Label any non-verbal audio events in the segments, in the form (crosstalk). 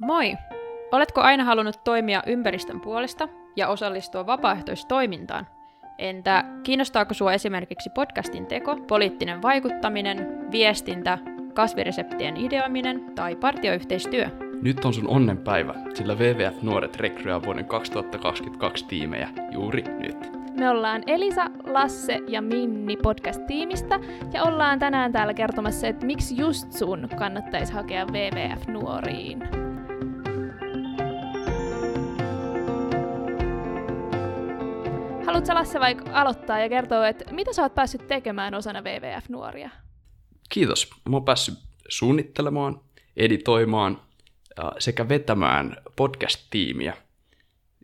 Moi! Oletko aina halunnut toimia ympäristön puolesta ja osallistua vapaaehtoistoimintaan? Entä kiinnostaako sinua esimerkiksi podcastin teko, poliittinen vaikuttaminen, viestintä, kasvireseptien ideoiminen tai partioyhteistyö? Nyt on sun onnenpäivä, sillä WWF Nuoret rekryää vuoden 2022 tiimejä juuri nyt. Me ollaan Elisa, Lasse ja Minni podcast-tiimistä ja ollaan tänään täällä kertomassa, että miksi just sun kannattaisi hakea WWF Nuoriin. Haluatko Lasse vaikka aloittaa ja kertoa, että mitä sä oot päässyt tekemään osana WWF-nuoria? Kiitos. Mä oon päässyt suunnittelemaan, editoimaan sekä vetämään podcast-tiimiä.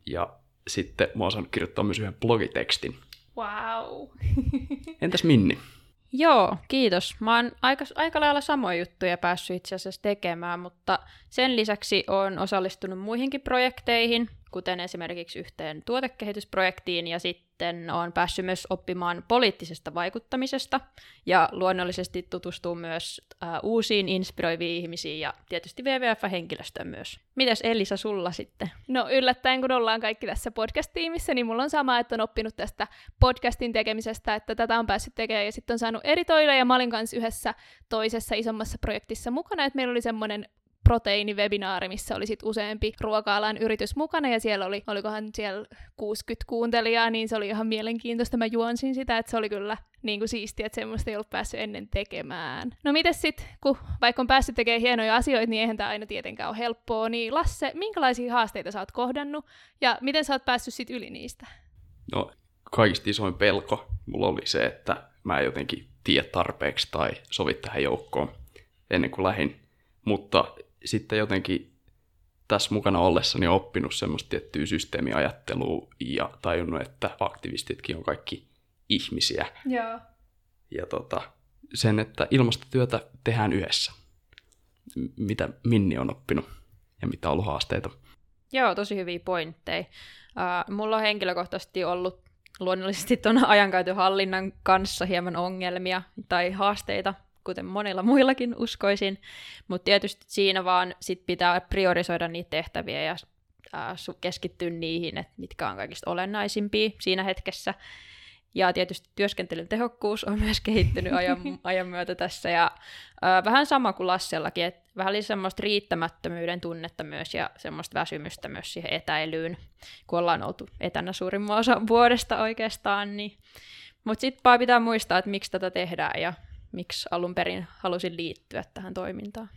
Ja sitten mä oon saanut kirjoittaa myös yhden blogitekstin. Wow. (laughs) Entäs Minni? Joo, kiitos. Mä oon aika, aika lailla samoja juttuja päässyt itse asiassa tekemään, mutta sen lisäksi olen osallistunut muihinkin projekteihin, kuten esimerkiksi yhteen tuotekehitysprojektiin, ja sitten olen päässyt myös oppimaan poliittisesta vaikuttamisesta, ja luonnollisesti tutustuu myös äh, uusiin inspiroiviin ihmisiin, ja tietysti WWF-henkilöstöön myös. Mitäs Elisa sulla sitten? No yllättäen, kun ollaan kaikki tässä podcast-tiimissä, niin mulla on sama, että on oppinut tästä podcastin tekemisestä, että tätä on päässyt tekemään, ja sitten on saanut editoida, ja mä olin kanssa yhdessä toisessa isommassa projektissa mukana, että meillä oli semmoinen proteiinivebinaari, missä oli sit useampi ruoka-alan yritys mukana, ja siellä oli, olikohan siellä 60 kuuntelijaa, niin se oli ihan mielenkiintoista. Mä juonsin sitä, että se oli kyllä niin kuin siistiä, että semmoista ei ollut päässyt ennen tekemään. No miten sitten, kun vaikka on päässyt tekemään hienoja asioita, niin eihän tämä aina tietenkään ole helppoa, niin Lasse, minkälaisia haasteita sä oot kohdannut, ja miten sä oot päässyt sitten yli niistä? No, kaikista isoin pelko mulla oli se, että mä en jotenkin tiedä tarpeeksi tai sovi tähän joukkoon ennen kuin lähin. Mutta sitten jotenkin tässä mukana ollessani oppinut semmoista tiettyä systeemiajattelua ja tajunnut, että aktivistitkin on kaikki ihmisiä. Joo. Ja tota, sen, että ilmastotyötä tehdään yhdessä. Mitä Minni on oppinut ja mitä on ollut haasteita? Joo, tosi hyviä pointteja. Uh, mulla on henkilökohtaisesti ollut luonnollisesti tuon (laughs) ajankäytön hallinnan kanssa hieman ongelmia tai haasteita kuten monilla muillakin uskoisin, mutta tietysti siinä vaan sit pitää priorisoida niitä tehtäviä ja äh, keskittyä niihin, että mitkä on kaikista olennaisimpia siinä hetkessä. Ja tietysti työskentelyn tehokkuus on myös kehittynyt ajan, (laughs) ajan myötä tässä. Ja äh, vähän sama kuin Lassellakin, että vähän oli semmoista riittämättömyyden tunnetta myös ja semmoista väsymystä myös siihen etäilyyn, kun ollaan oltu etänä suurimman osa vuodesta oikeastaan. Niin. Mutta sitten vaan pitää muistaa, että miksi tätä tehdään ja miksi alun perin halusin liittyä tähän toimintaan.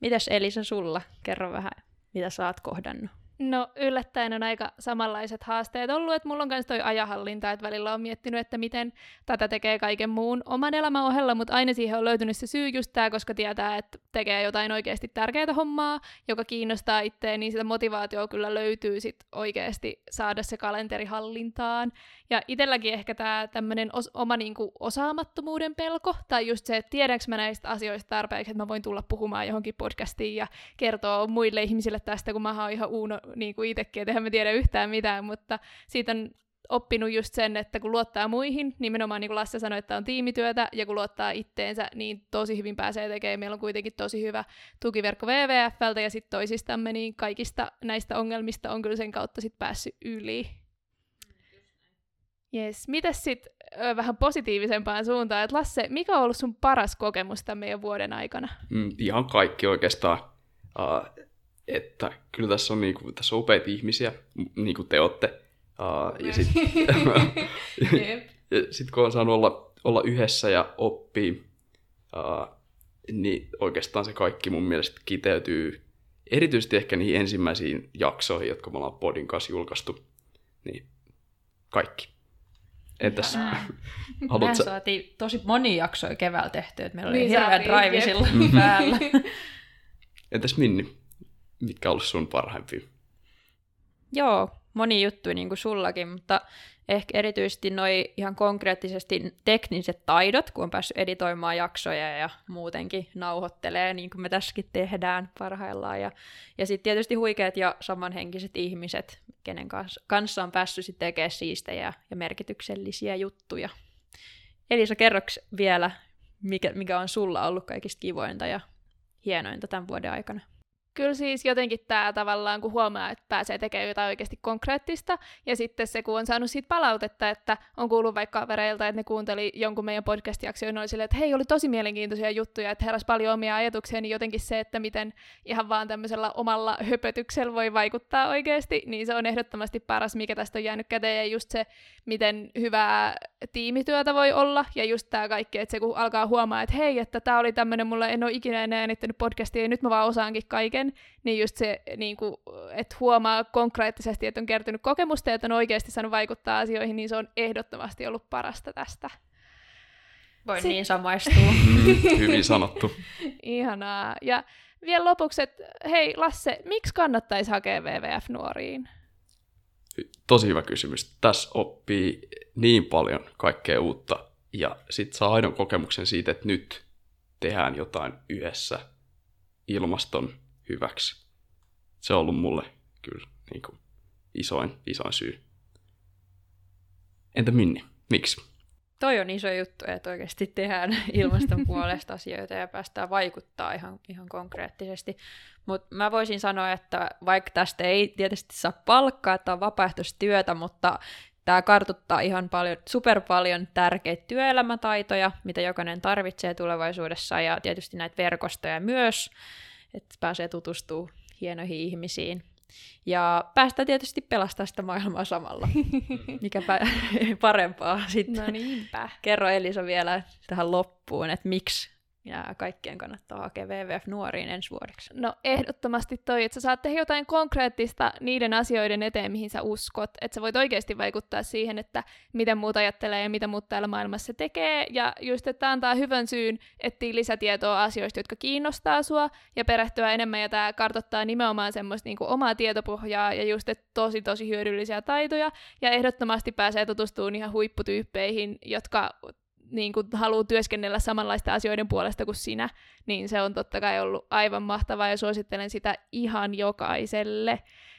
Mitäs Elisa sulla? Kerro vähän, mitä sä oot kohdannut. No yllättäen on aika samanlaiset haasteet ollut, että mulla on myös toi ajahallinta, että välillä on miettinyt, että miten tätä tekee kaiken muun oman elämän ohella, mutta aina siihen on löytynyt se syy just tää, koska tietää, että tekee jotain oikeasti tärkeää hommaa, joka kiinnostaa itseä, niin sitä motivaatioa kyllä löytyy sit oikeasti saada se kalenteri hallintaan. Ja itselläkin ehkä tämä tämmöinen os- oma niinku osaamattomuuden pelko, tai just se, että tiedänkö mä näistä asioista tarpeeksi, että mä voin tulla puhumaan johonkin podcastiin ja kertoa muille ihmisille tästä, kun mä oon ihan uuno niin kuin itsekin, että me tiedä yhtään mitään, mutta siitä on oppinut just sen, että kun luottaa muihin, nimenomaan niin kuin Lasse sanoi, että on tiimityötä, ja kun luottaa itteensä, niin tosi hyvin pääsee tekemään. Meillä on kuitenkin tosi hyvä tukiverkko WWFltä, ja sitten toisistamme, niin kaikista näistä ongelmista on kyllä sen kautta sit päässyt yli. Yes. Mitäs sitten vähän positiivisempaan suuntaan, että Lasse, mikä on ollut sun paras kokemus tämän meidän vuoden aikana? Mm, ihan kaikki oikeastaan. Uh, että kyllä tässä on, niinku, tässä on upeita ihmisiä, niin kuin te olette. Uh, ja sitten (laughs) sit, kun on saanut olla, olla yhdessä ja oppia, uh, niin oikeastaan se kaikki mun mielestä kiteytyy erityisesti ehkä niihin ensimmäisiin jaksoihin, jotka me ollaan Podin kanssa julkaistu. Niin kaikki. Entäs? Haluatko... Me saatiin tosi moni jaksoja keväällä tehty, että meillä oli niin hirveän drive silloin päällä. (laughs) Entäs Minni? Mitkä olisi sun parhaimpia? Joo, moni juttu niin kuin sullakin, mutta ehkä erityisesti noi ihan konkreettisesti tekniset taidot, kun on päässyt editoimaan jaksoja ja muutenkin nauhoittelee, niin kuin me tässäkin tehdään parhaillaan. Ja, ja sitten tietysti huikeat ja samanhenkiset ihmiset, kenen kanssa on päässyt sitten tekemään siistejä ja merkityksellisiä juttuja. Elisa, kerroks vielä, mikä, mikä on sulla ollut kaikista kivointa ja hienointa tämän vuoden aikana? Kyllä siis jotenkin tämä tavallaan, kun huomaa, että pääsee tekemään jotain oikeasti konkreettista, ja sitten se, kun on saanut siitä palautetta, että on kuullut vaikka kavereilta, että ne kuunteli jonkun meidän podcast-jakson, ja oli silleen, että hei, oli tosi mielenkiintoisia juttuja, että heräsi paljon omia ajatuksia, niin jotenkin se, että miten ihan vaan tämmöisellä omalla höpötyksellä voi vaikuttaa oikeasti, niin se on ehdottomasti paras, mikä tästä on jäänyt käteen, ja just se, miten hyvää tiimityötä voi olla, ja just tämä kaikki, että se kun alkaa huomaa, että hei, että tämä oli tämmöinen, mulla en ole ikinä enää äänittänyt podcastia, ja nyt mä vaan osaankin kaiken, niin just se, niin kuin, että huomaa konkreettisesti, että on kertynyt kokemusta, ja että on oikeasti saanut vaikuttaa asioihin, niin se on ehdottomasti ollut parasta tästä. Voin Sit- niin samaistua. (laughs) Mm, hyvin sanottu. (laughs) Ihanaa. Ja vielä lopuksi, että hei Lasse, miksi kannattaisi hakea WWF-nuoriin? Tosi hyvä kysymys. Tässä oppii niin paljon kaikkea uutta ja sitten saa aidon kokemuksen siitä, että nyt tehdään jotain yhdessä ilmaston hyväksi. Se on ollut mulle kyllä niin kuin isoin, isoin syy. Entä Minni? Miksi? Toi on iso juttu, että oikeasti tehdään (laughs) ilmaston puolesta asioita ja päästään vaikuttaa ihan, ihan konkreettisesti. Mutta mä voisin sanoa, että vaikka tästä ei tietysti saa palkkaa, että on vapaaehtoistyötä, mutta tämä kartuttaa ihan paljon, super paljon tärkeitä työelämätaitoja, mitä jokainen tarvitsee tulevaisuudessa, ja tietysti näitä verkostoja myös, että pääsee tutustumaan hienoihin ihmisiin. Ja päästään tietysti pelastaa sitä maailmaa samalla. (laughs) Mikäpä (laughs) parempaa sitten. No niinpä. Kerro Elisa vielä tähän loppuun, että miksi ja kaikkien kannattaa hakea WWF nuoriin ensi vuodeksi. No ehdottomasti toi, että sä saat tehdä jotain konkreettista niiden asioiden eteen, mihin sä uskot. Että sä voit oikeasti vaikuttaa siihen, että miten muut ajattelee ja mitä muut täällä maailmassa tekee. Ja just, että antaa hyvän syyn etsiä lisätietoa asioista, jotka kiinnostaa sua ja perehtyä enemmän. Ja tämä kartoittaa nimenomaan semmoista niinku omaa tietopohjaa ja just, että tosi tosi hyödyllisiä taitoja. Ja ehdottomasti pääsee tutustumaan ihan huipputyyppeihin, jotka niin kuin haluaa työskennellä samanlaisten asioiden puolesta kuin sinä, niin se on totta kai ollut aivan mahtavaa ja suosittelen sitä ihan jokaiselle.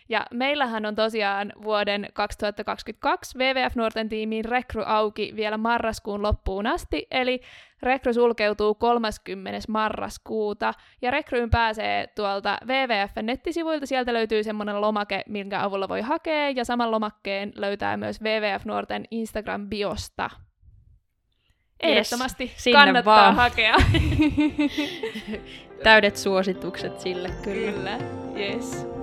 Ja meillähän on tosiaan vuoden 2022 WWF-nuorten tiimiin rekry auki vielä marraskuun loppuun asti, eli rekry sulkeutuu 30. marraskuuta, ja rekryyn pääsee tuolta WWF-nettisivuilta, sieltä löytyy semmoinen lomake, minkä avulla voi hakea, ja saman lomakkeen löytää myös WWF-nuorten Instagram-biosta. Ehdottomasti sinne kannattaa vaan. hakea. (laughs) Täydet suositukset sille kyllä. Kyllä, yes.